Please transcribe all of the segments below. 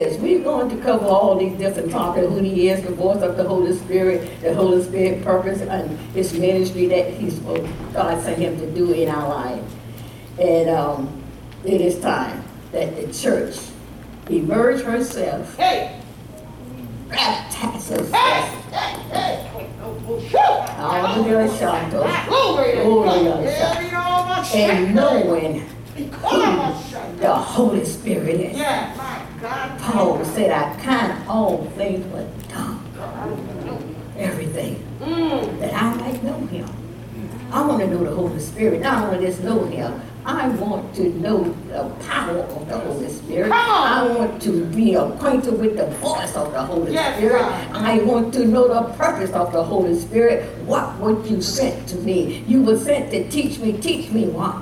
Yes, we're going to cover all these different topics, who he is, the voice of the Holy Spirit, the Holy Spirit purpose and his ministry that he's, God sent him to do in our life. And um, it is time that the church emerge herself, Hey, baptize hey, herself. hey, hey. Hallelujah, Shanto. Glory to Glory God. to Every all And knowing Come on, my shit. the Holy Spirit is. Yeah. Paul said, I count all things but dung, everything. That I might know him. I want to know the Holy Spirit. Not only just know him, I want to know the power of the Holy Spirit. I want to be acquainted with the voice of the Holy Yes, Spirit. God. I want to know the purpose of the Holy Spirit. What would you sent to me? You were sent to teach me. Teach me what?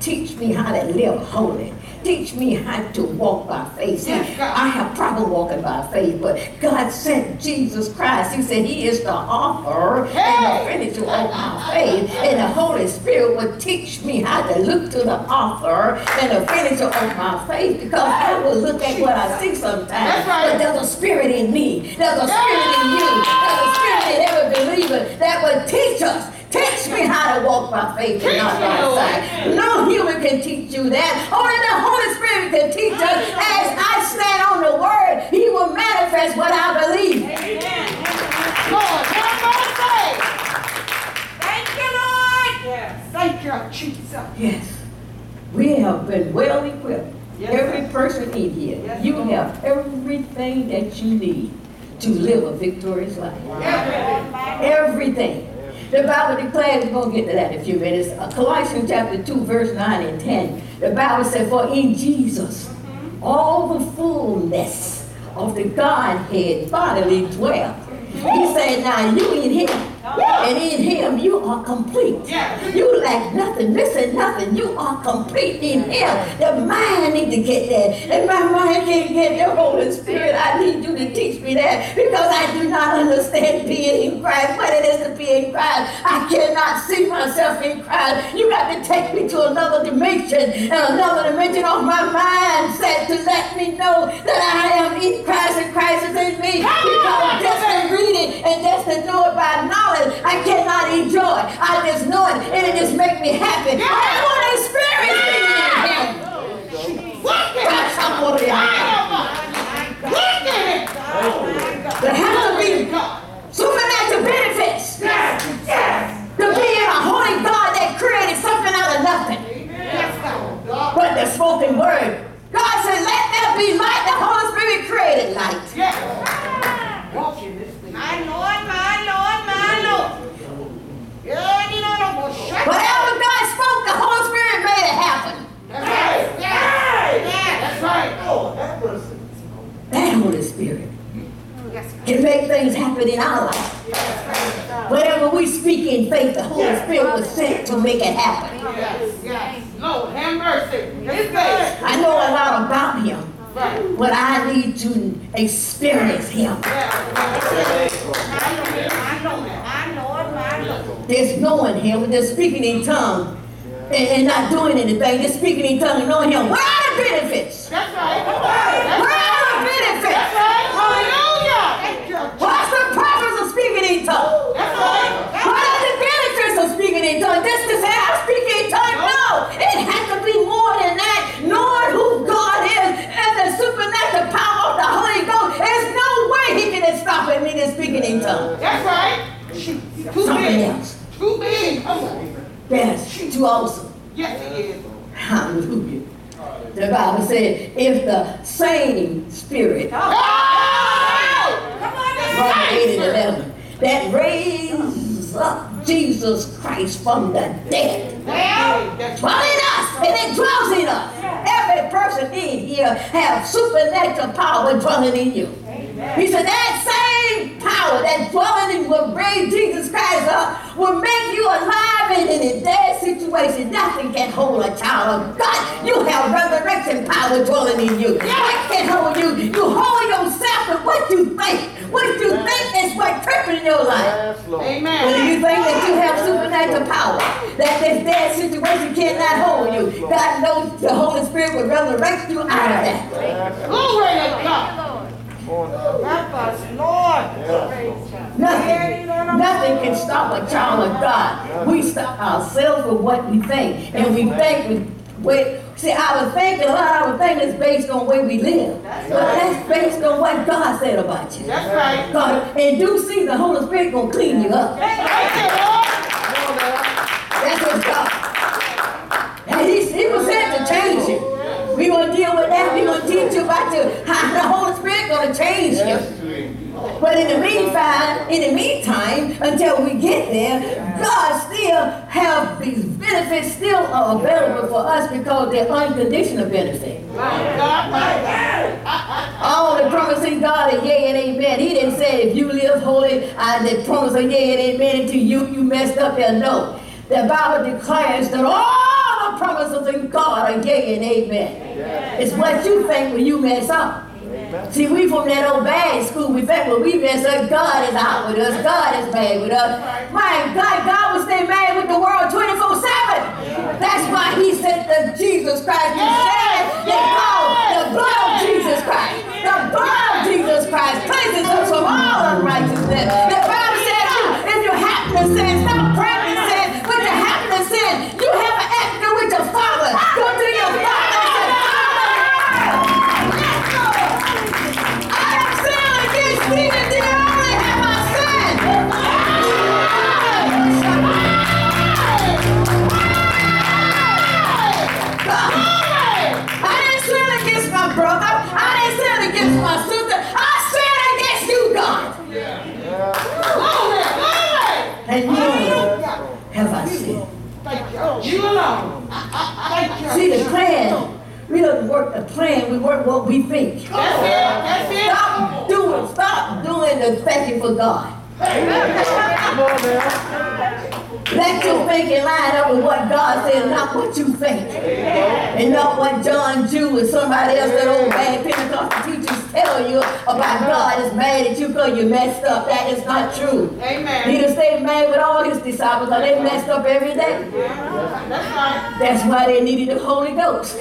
Teach me how to live holy. Teach me how to walk by faith. Yes, I have problem walking by faith, but God sent Jesus Christ. He said He is the author and the finisher of my faith. And the Holy Spirit will teach me how to look to the author and the finisher of my faith because I will look at what I see sometimes. That's right. But there's a spirit in me. There's a spirit in you. There's a spirit in every believer that will teach us. Teach me how to walk by faith and not by sight. No human can teach you that. Only the Holy Spirit can teach us. As I stand on the word, He will manifest what I believe. Amen. Lord, have mercy. Thank you, Lord. Yes. Thank you, Jesus. Yes. We have been well equipped. Yes, Every sir. person in here, Yes, you Lord. have everything that you need to live a victorious life. Everything. Everything. The Bible declares, we're going to get to that in a few minutes. Uh, Colossians chapter 2, verse 9 and 10. The Bible said, For in Jesus, all the fullness of the Godhead bodily dwell. He said, Now you in Him, and in Him you are complete. You lack nothing, missing nothing. You are complete in Him. The mind need to get that. And my mind can't get the Holy Spirit. I need you to teach me that because I do not understand being in Christ, what it is to be in Christ. I cannot see myself in Christ. You got to take me to another dimension and another dimension of my mindset to let me know that I am in Christ and Christ is in me. Because just to read it and just to know it by knowledge, I cannot enjoy. It. I just know it and it just makes me happy. I want to experience in Him. Look at That's somebody I it. Look at it. There has to Glory to be God. supernatural benefits Yes, yes. to being a holy God that created something out of nothing. Yes, God. But the spoken word, God said, let there be light. The Holy Spirit created light. Yes. Walk in this thing. My Lord, my Lord, my Lord. Yeah, you know, no more shut Whatever God spoke, the Holy Spirit made it happen. That's right. Yes. Yes. That's right. Oh, that person. That Holy Spirit Yes. can make things happen in our life. Whatever we speak in faith, the Holy Spirit was sent to make it happen. Yes, yes. Lord, have mercy. His face. I know a lot about Him, but I need to experience Him. There's knowing Him, and there's speaking in tongue and, and not doing anything. Just speaking in tongue and knowing Him. Where are the benefits? That's right. Where That's right. are the That's benefits? right. Hallelujah. Thank you. What's the purpose of speaking in tongue? That's right. What are the benefits of speaking in tongues? Just to say I speak in tongues? No, it has to be more than that. Knowing who God is and the supernatural power of the Holy Ghost. There's no way He can stop me than speaking in tongues. That's right. Too Something big. else. Too big. Come on. Too awesome. Yes, he is. Hallelujah. The Bible said, if the same spirit, Oh! Come on, Romans 8 and 11, that raised up Jesus Christ from the dead. Well, dwell in us, and it dwells in us. Every person in here has supernatural power dwelling in you. He said that same power that dwelling in you will bring Jesus Christ up, will make you alive and in a dead situation. Nothing can hold a child of God. You have resurrection power dwelling in you. What can hold you? You hold yourself with what you think. What you think is what tripping in your life. Yes, Lord. Amen. Whether you think that you have supernatural power, that this bad situation cannot hold you. God knows the Holy Spirit will resurrect you out of that. Glory to God. Help us, Lord. Nothing, nothing can stop a child of God. We stop ourselves with what we think, and we think with Wait, see, our thinking, a lot of our thinking is based on where we live. But that's based on what God said about you. That's right. God, in due season, the Holy Spirit gonna clean you up. Thank you, Lord. That's what God. And he, he was sent to change you. We gonna deal with that. We gonna teach you about you how the Holy Spirit gonna change you. But in the meantime, in the meantime, until we get there, God still have these benefits still are available for us because they're unconditional God. All the promising God is yea and amen. He didn't say if you live holy, I did promise a yea and amen until you you messed up there. No. The Bible declares that all the promises in God are yea and amen. It's what you think when you mess up. See, we from that old bad school. We think when we mess up, God is out with us. God is mad with us. My God, God will stay mad with the world 24-7. That's why he sent the Jesus Christ to the blood, the blood of Jesus Christ. The blood of Jesus Christ cleanses us from all unrighteousness. The Bible says you, if you happen to sin, stop practicing sin. But you happen to sin, you have an actor with your father. Go to your somebody else, that old bad Pentecostal teachers tell you about God is mad at you because you messed up. That is not true. He Amen. done stayed mad with all his disciples because they messed up every day. That's right. That's why they needed the Holy Ghost.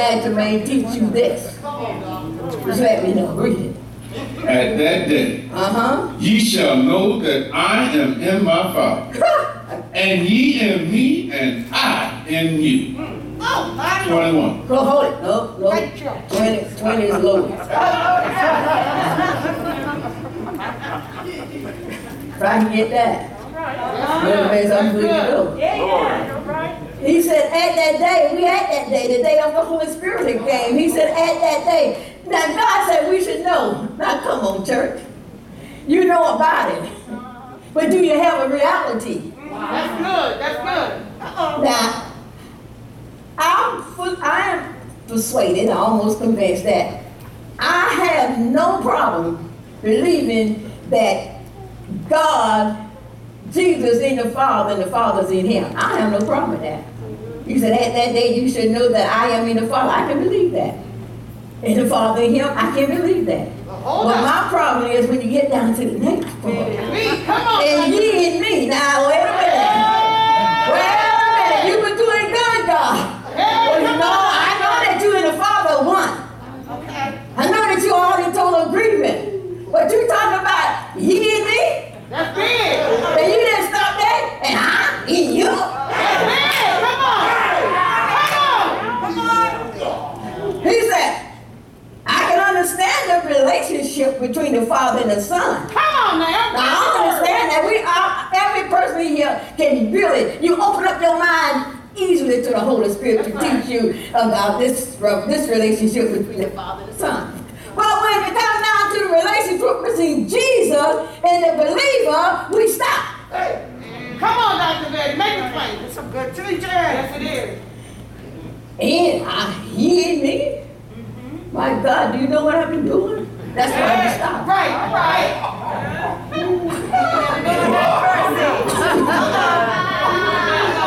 Can the natural man teach you this? Just let me know. Read it. At that day, Uh-huh. ye shall know that I am in my Father, and ye in me, and I in you. Oh, my Lord. 21. Go hold it. No, no. Thank 20, 20 is low. If I can get that. Motivates us to go. He said, at that day, we at that day, the day of the Holy Spirit came. He said, at that day. Now, God said we should know. Now, come on, church. You know about it. But do you have a reality? That's good. That's good. Now, I'm, I am persuaded, I almost convinced that I have no problem believing that God, Jesus in the Father and the Father's in him. I have no problem with that. You said at that day you should know that I am in the Father. I can believe that. And the Father in him, I can believe that. But my problem is when you get down to the next part. And ye in me. Now, wait a minute. Wait a minute. You've been doing good, God. Well, you know, I know that you and the Father are one. Okay. I know that you all in total agreement. But you talking about ye and me? That's big. And you didn't stop that? And I'm in you? That's big. Come on. Come on. Come on. He said, I can understand the relationship between the Father and the Son. Come on now. Now, I understand that we are, every person here can really, you open up your mind easily to the Holy Spirit to teach you about this, this relationship between the Father and the Son. But when it comes down to the relationship between Jesus and the believer, we stop. Hey, Come on, Dr. Betty. Make it plain. It's a good teacher. Yes, it is. And I, he and me, mm-hmm. My God, do you know what I've been doing? That's why I stopped. Right, right.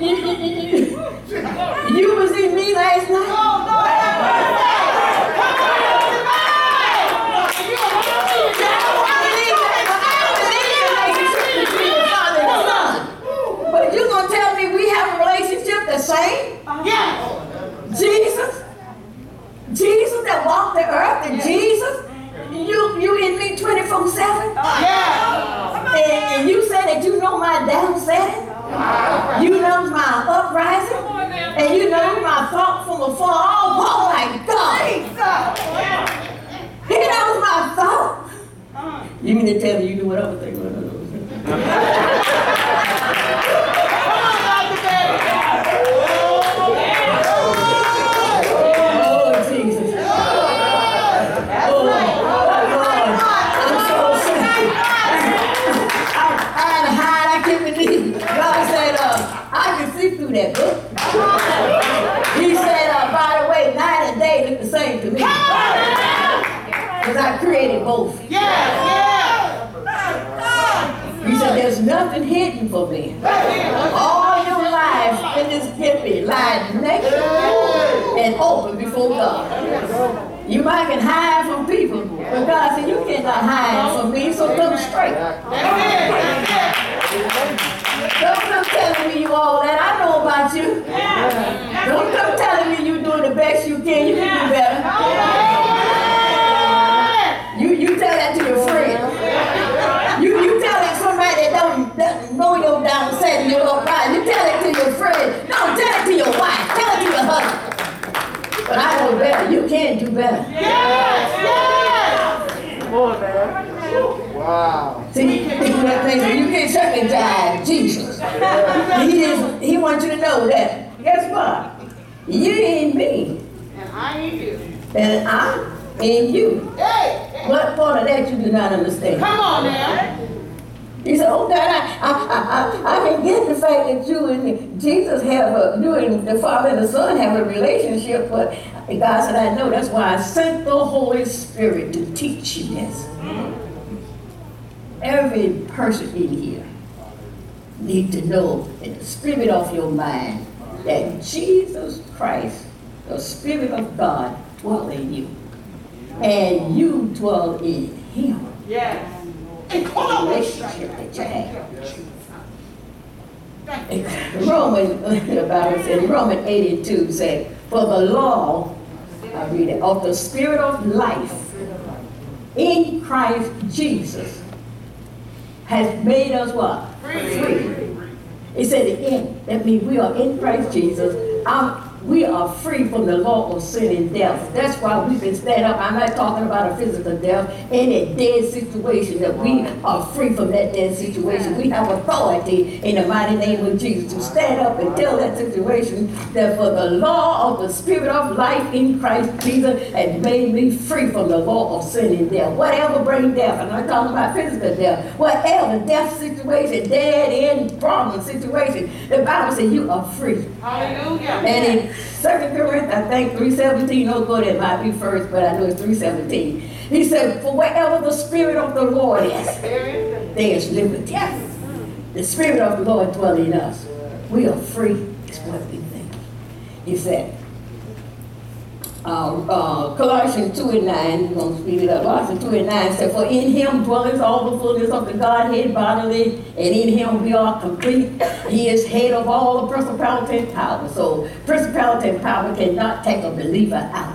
You, you, you, you- you was in me last night? But you gonna tell me we have a relationship the same? Yes. Jesus? Jesus that walked the earth and Jesus? You you in me 24 7? Yes. And, and you say that you know my down setting? You know my uprising? And you know my thought from afar? Oh, oh my God! He knows my thought. You mean to tell me you knew what I was thinking? Come on, Dr. Betty. Oh, Jesus. Oh, Lord. I'm so sorry. I, I had to hide. I couldn't believe. God said, uh, I can see through that book. He said, uh, by the way, night and day look the same to me. Because I created both. Yes, yes. He said, there's nothing hidden for me. All your life in this hippie lied naked and open before God. You might can hide from people, but God said, you cannot hide from me, so come straight. Don't come telling me you all that. I know about you. Don't come telling me you're doing the best you can. You can do better. You, you tell that to your friend. You, you tell that somebody that don't, that know your down set and. You tell it to your friend. No, tell it to your wife. Tell it to your husband. But I know better. You can do better. Yes, yes. Wow. See, people that think you can't second Jesus. He is, he wants you to know that. Guess what? You ain't me, And I ain't you. and I ain't you. Hey, What part of that you do not understand? come on now. He said, "Oh God, I, I, I, I, I can get the fact that you and Jesus have a, you and the Father and the Son have a relationship, but God said, I know. That's why I sent the Holy Spirit to teach you this. Every person in here need to know in the spirit of your mind that Jesus Christ, the Spirit of God, dwell in you, and you dwell in Him." Yes. Relationship that you have. Roman, the Bible said, Roman 8 and 2 said, For the law, I read it, of the spirit of life in Christ Jesus has made us what? Free. It said in, that means we are in Christ Jesus. Um, we are free from the law of sin and death. That's why we can stand up. I'm not talking about a physical death, any dead situation, that we are free from that dead situation. We have authority in the mighty name of Jesus to stand up and tell that situation that for the law of the spirit of life in Christ Jesus has made me free from the law of sin and death. Whatever brings death, I'm not talking about physical death, whatever death situation, dead end problem situation, the Bible says you are free. Hallelujah. And in Second Corinthians, I think three seventeen, no good, it might be first, but I know it's three seventeen. He said, For wherever the Spirit of the Lord is, there is liberty. The Spirit of the Lord dwells in us. We are free, is what we think. He said, uh, uh, Colossians 2 and 9, we're going to speed it up. Colossians 2 and 9 said, For in him dwelleth all the fullness of the Godhead bodily, and in him we are complete. He is head of all the principality and power. So principality and power cannot take a believer out.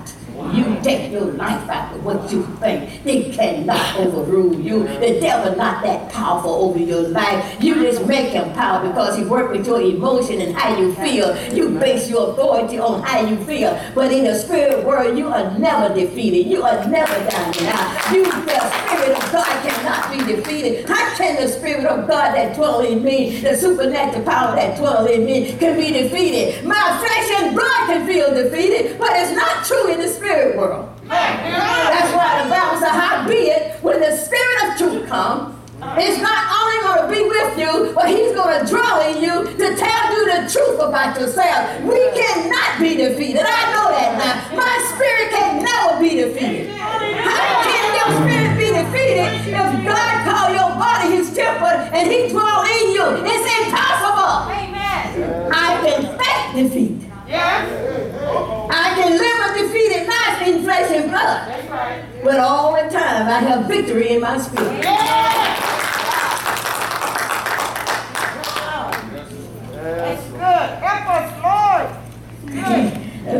You take your life of what you think. They cannot overrule you. The devil not that powerful over your life. You just make him power because he works with your emotion and how you feel. You base your authority on how you feel. But in the spirit world, you are never defeated. You are never down and out. You, the spirit of God cannot be defeated. How can the spirit of God that dwell in me, the supernatural power that dwell in me, can be defeated? My flesh and blood can feel defeated, but it's not true in the spirit world. That's why the Bible says, how be it, when the Spirit of truth comes, it's not only going to be with you, but He's going to draw in you to tell you the truth about yourself. We cannot be defeated. I know that now. My spirit can never be defeated. How can your spirit be defeated if God called your body His temple and He dwell in you? It's impossible. Amen. I can fake defeat. Yes. I can live a defeated life in flesh and blood. That's right. But all the time I have victory in my spirit. Yes. That's Lord.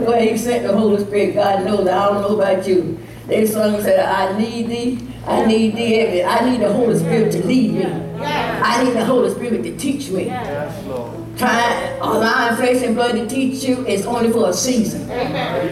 Why he sent the Holy Spirit. God knows. I don't know about you. They song said, I need thee. I need thee every. I need the Holy Spirit to lead me. I need the Holy Spirit to teach me. Trying allowing flesh and blood to teach you is only for a season.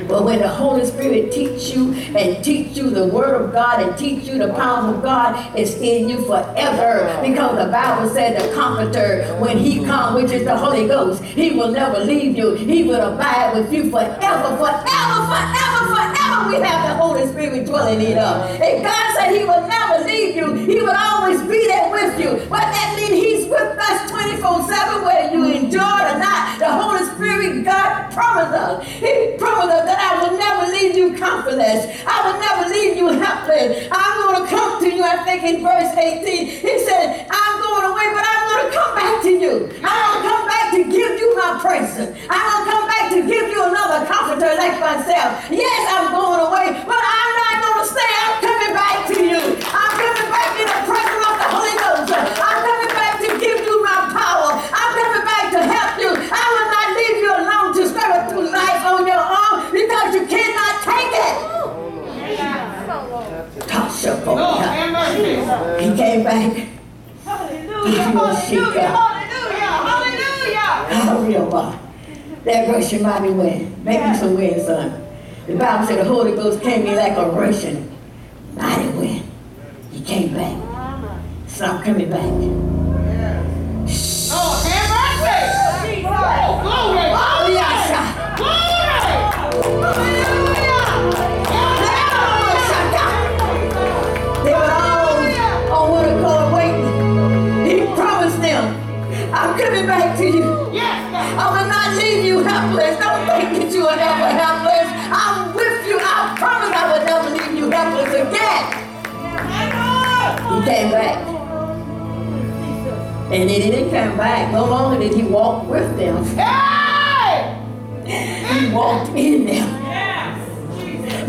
But when the Holy Spirit teach you and teach you the Word of God and teach you the power of God, it's in you forever. Because the Bible said the Comforter, when He comes, which is the Holy Ghost, He will never leave you. He will abide with you forever, forever, forever, forever. We have the Holy Spirit dwelling in us. And God said He will never leave you. He will always be there with you. But that means He's with us 24-7, promised us. He promised us that I will never leave you comfortless. I will never leave you helpless. I'm going to come to you, I think in verse 18. He said, I'm going away, but I'm going to come back to you. I'm going to come back to give you my presence. I'm going to come back to give you another comforter like myself. Yes, I'm going away, but I'm not going to stay. I'm coming back to you. I'm coming back in the presence of the Holy Ghost. I'm coming back to give you my power. I'm coming back to help you. I will not leave you alone to struggle through life on your own because you cannot take it. Tasha Lord, Boya. have mercy. He came back. Hallelujah. Hallelujah. Hallelujah. Hallelujah. Hallelujah. That Russian mighty wind. Make me some wind, son. The Bible said the Holy Ghost came in like a Russian mighty wind. He came back. So I'm coming back. Back to you. Yes. I will not leave you helpless. Don't think that you are ever helpless. I'm with you. I promise I will never leave you helpless again. He came back. And he didn't come back. No longer did he walk with them. He walked in them.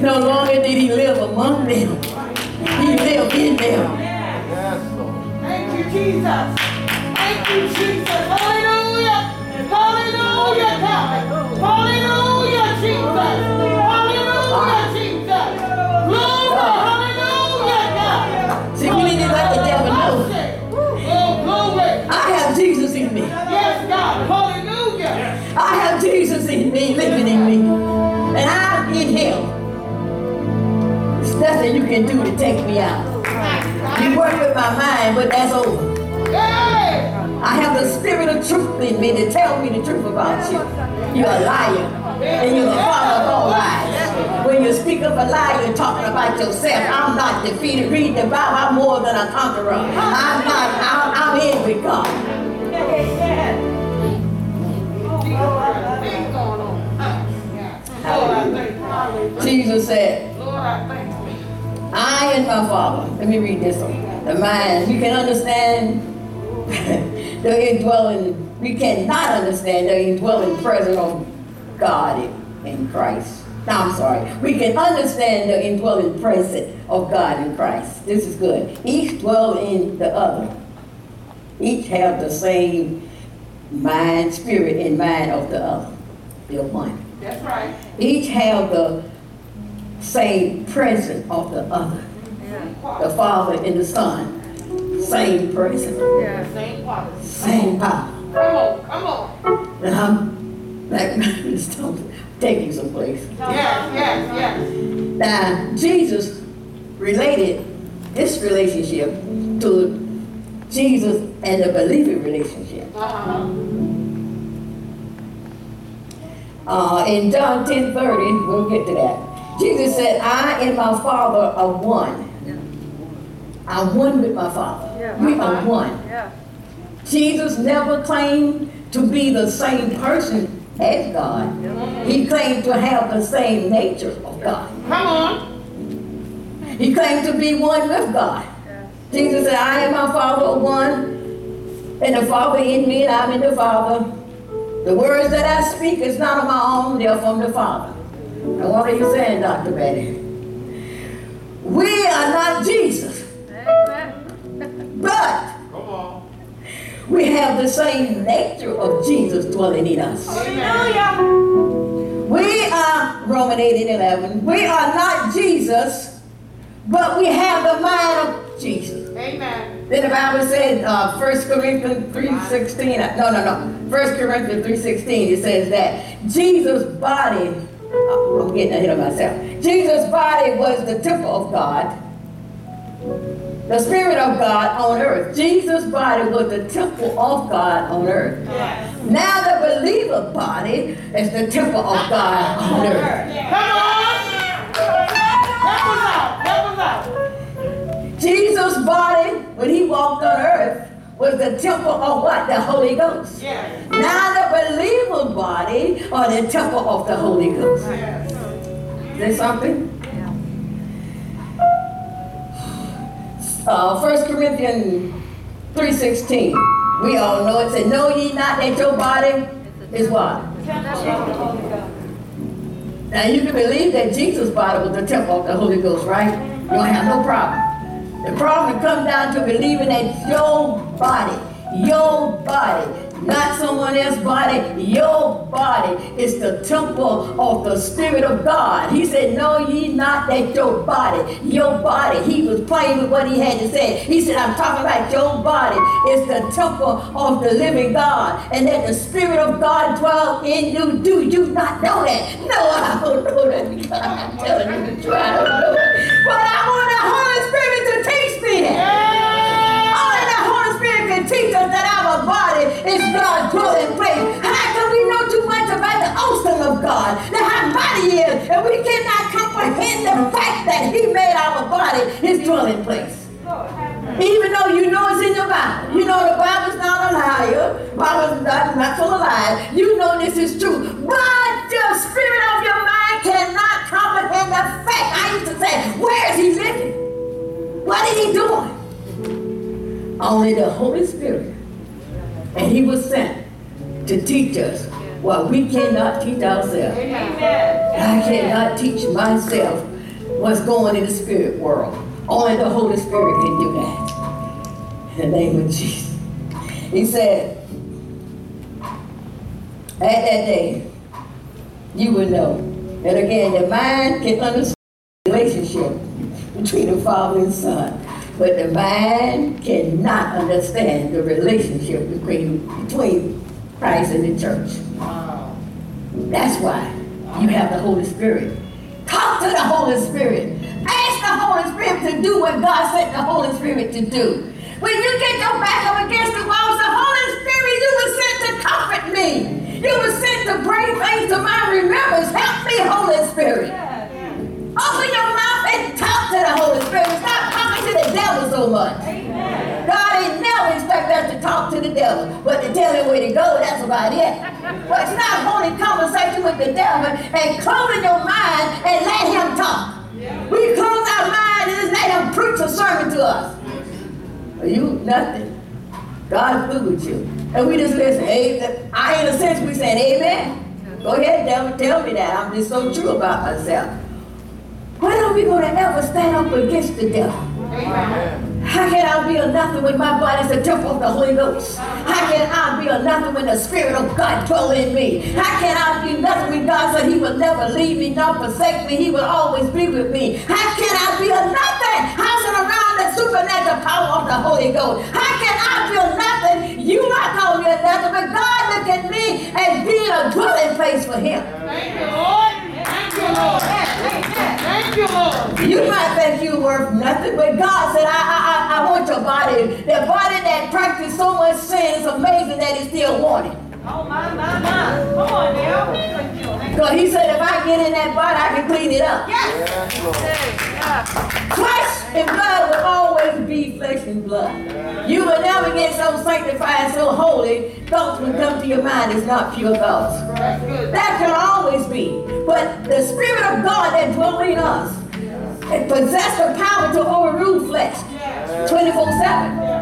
No longer did he live among them. He lived in them. Thank you, Jesus. Thank you, Jesus. Hallelujah. Hallelujah, God. Hallelujah, Jesus. Hallelujah, Jesus. Glory. Hallelujah, God. See, we need to let the devil know. Oh, glory. I have Jesus in me. Yes, God. Hallelujah. I have Jesus in me, living in me. And I'm in him. There's nothing you can do to take me out. You work with my mind, but that's over. I have the spirit of truth in me to tell me the truth about you. You're a liar. And you're the father of all lies. When you speak of a lie, you're talking about yourself. I'm not defeated. Read the Bible. I'm more than a conqueror. I'm not, I'm, I'm in with God. Jesus said, Lord, I thank you. I and my Father. Let me read this one. The mind. You can understand the indwelling. We cannot understand the indwelling presence of God in, Christ. No, I'm sorry. We can understand the indwelling presence of God in Christ. This is good. Each dwell in the other. Each have the same mind, spirit, and mind of the other. They're one. That's right. Each have the same presence of the other. Yeah. The Father and the Son, same presence, Yeah, Same quality. Same power. Come on, come on. And I'm like Miss Thompson, taking some place. Yes, yes, yes. Now, Jesus related this relationship to Jesus and the believing relationship. Uh-huh. Uh, in John 10 30, we'll get to that. Jesus said, I and my Father are one. I'm one with my Father. Yeah. We are one. Jesus never claimed to be the same person as God. He claimed to have the same nature of God. Come on. He claimed to be one with God. Jesus said, I and my Father are one, and the Father in me, and I'm in the Father. The words that I speak is not of my own, they're from the Father. Now, what are you saying, Dr. Betty? We are not Jesus, but. We have the same nature of Jesus dwelling in us. Hallelujah. We are, Roman 8 and 11, we are not Jesus, but we have the mind of Jesus. Amen. Then the Bible said, uh, 1 Corinthians 3.16, no, no, no, 1 Corinthians 3.16, it says that Jesus' body, I'm getting ahead of myself. Jesus' body was the temple of God, the Spirit of God on earth. Jesus' body was the temple of God on earth. Yes. Now the believer body is the temple of God on earth. Come on. Help us out. Help us out. Jesus' body, when he walked on earth, was the temple of what? The Holy Ghost. Yes. Now the believer body are the temple of the Holy Ghost. Yes. Is there something? Uh, 1 Corinthians 3.16. We all know it said, Know ye not that your body is what? Now you can believe that Jesus' body was the temple of the Holy Ghost, right? You don't have no problem. The problem comes down to believing that your body, your body, not someone else's body, your body is the temple of the Spirit of God. He said, Know ye not that your body, your body, he was playing with what he had to say. He said, I'm talking about your body is the temple of the living God, and that the Spirit of God dwells in you. Do you not know that? No, I don't know that because I'm telling you the truth. I don't know it. But I want the Holy Spirit to teach me that. Teach us that our body is God's dwelling place. How can we know too much about the awesome of God, that mighty He is, and we cannot comprehend the fact that He made our body His dwelling place? Even though you know it's in your Bible. You know the Bible's not a liar. Bible's not, not full of lies. You know this is true. But the spirit of your mind cannot comprehend the fact. I used to say, where is he living? What is he doing? Only the Holy Spirit. And he was sent to teach us what we cannot teach ourselves. I cannot teach myself what's going in the spirit world. Only the Holy Spirit can do that. In the name of Jesus. He said, at that day, you will know. And again, the mind can understand the relationship between the Father and Son. But the mind cannot understand the relationship between, between Christ and the church. That's why you have the Holy Spirit. Talk to the Holy Spirit. Ask the Holy Spirit to do what God sent the Holy Spirit to do. When you get your back up against the walls, the Holy Spirit, you were sent to comfort me. You were sent to bring things to my remembrance. Help me, Holy Spirit. Open your mouth and talk to the Holy Spirit. The devil so much. God ain't never expect us to talk to the devil, but to tell him where to go, that's about it. But stop holding conversation with the devil and closing your mind and let him talk. We close our mind and just let him preach a sermon to us. You nothing. God through with you. And we just listen. Amen. I in a sense we saying amen. Go ahead, devil, tell me that. I'm just so true about myself. When are we going to ever stand up against the devil? How can I be a nothing when my body's a temple of the Holy Ghost? How can I be a nothing when the Spirit of God dwells in me? How can I be nothing when God said He will never leave me nor forsake me? He will always be with me. How can I be a nothing? Housing around the supernatural power of the Holy Ghost. How can I be a nothing? You might call me a nothing, but God look at me as being a dwelling place for Him. Thank you, Lord. Thank you, Lord. Thank you, Lord. You might think you're worth nothing, but God said, I, I, I, I want your body. That body that practiced so much sin is amazing that it's still wanted. Oh, my, my, my. Come on, now. Because he said if I get in that body, I can clean it up. Yes. Flesh and blood will always be flesh and blood. You will never get so sanctified, so holy, thoughts will come to your mind is not pure thoughts. That can always be. But the Spirit of God that dwells in us, it possesses the power to overrule flesh 24 7.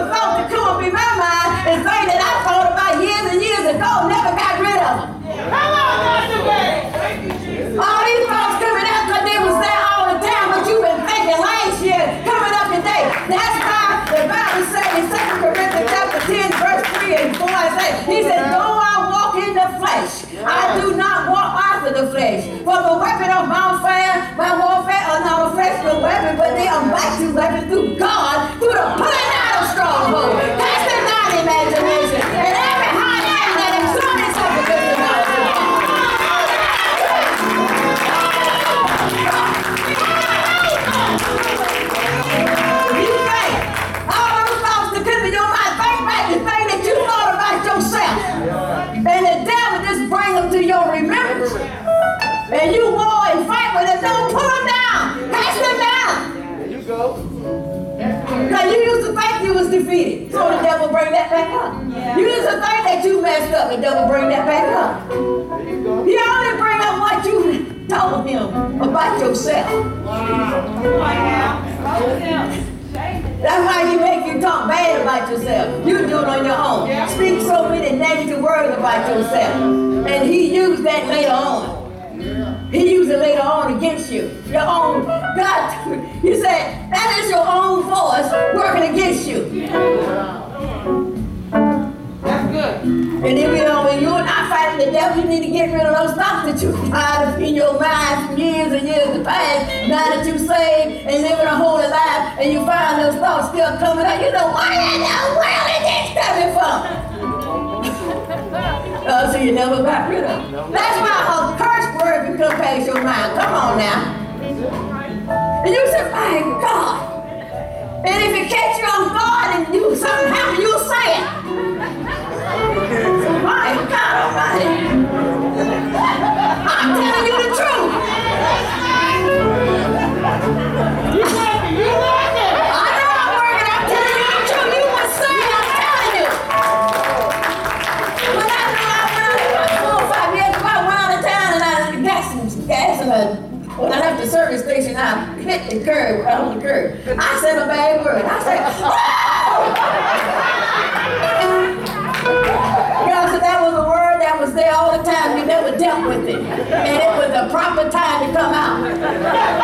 The evil thoughts that come up in my mind is things that I thought about years and years ago, never got rid of them. All these thoughts coming out because they was there all the time, but you've been thinking last year, coming up today. That's why the Bible says in 2 Corinthians chapter 10, verse 3 and 4, I say, he said, though I walk in the flesh, I do not walk after the flesh. For the weapon of my warfare, my warfare are not a fleshly weapon, but they are mighty weapons through God, of defeated. So the devil bring that back up. You used to think that you messed up. The devil bring that back up. He only bring up what you told him about yourself. That's why he make you talk bad about yourself. You do it on your own. Speak so many negative words about yourself. And he used that later on. He used it later on against you. Your own God. He said, that is your own voice working against you. That's good. And if you know, when you're not fighting the devil, you need to get rid of those thoughts that you tired of in your mind from years and years in the past. Now that you're saved and living a holy life, and you find those thoughts still coming out, you know, where in the world is this coming from? Uh, so you never got rid of them. That's why a curse word can come past your mind. Come on now. And you say, my God. And if it catch you off guard and you happen, you'll say it. My God Almighty. I'm telling you the truth. You you? I know I'm working. I'm telling you the truth. You say it. I'm telling you. When I know I four or five years ago, I went out of town and I gas and gas and when I left the service station, I hit the curb, on the curb. I said a bad word. I said, oh! God said that was a word that was there all the time. You never dealt with it. And it was the proper time to come out.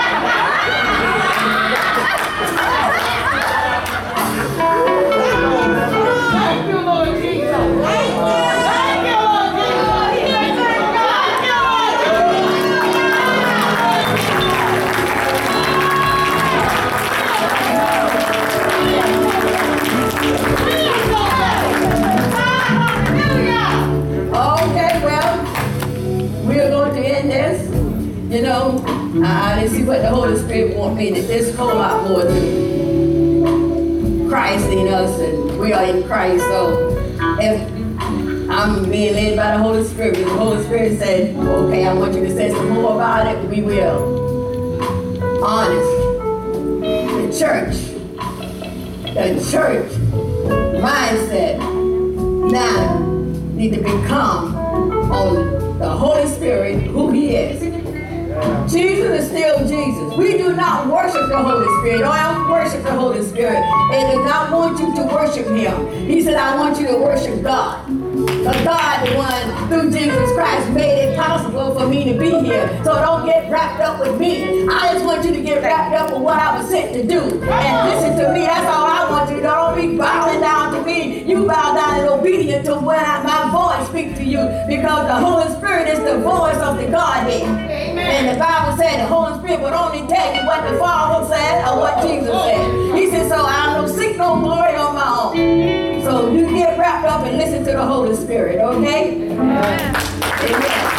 The Holy Spirit want me to. A whole lot more Christ in us, and we are in Christ. So, if I'm being led by the Holy Spirit, the Holy Spirit said, "Okay, I want you to say some more about it." We will. Honest. The church. The church mindset now need to become on the Holy Spirit who He is. Jesus is still Jesus. We do not worship the Holy Spirit. No, I don't worship the Holy Spirit. And does not want you to worship Him. He said, I want you to worship God. The God, the one through Jesus Christ, made it possible for me to be here. So don't get wrapped up with me. I just want you to get wrapped up with what I was sent to do. And listen to me. That's all I want you to do. Don't be bowing down to me. You bow down and obedient to when I, my voice speaks to you. Because the Holy Spirit is the voice of the Godhead. And the Bible said the Holy Spirit would only tell you what the Father said or what Jesus said. He said, so I don't seek no glory on my own. So you get wrapped up and listen to the Holy Spirit, okay? Amen.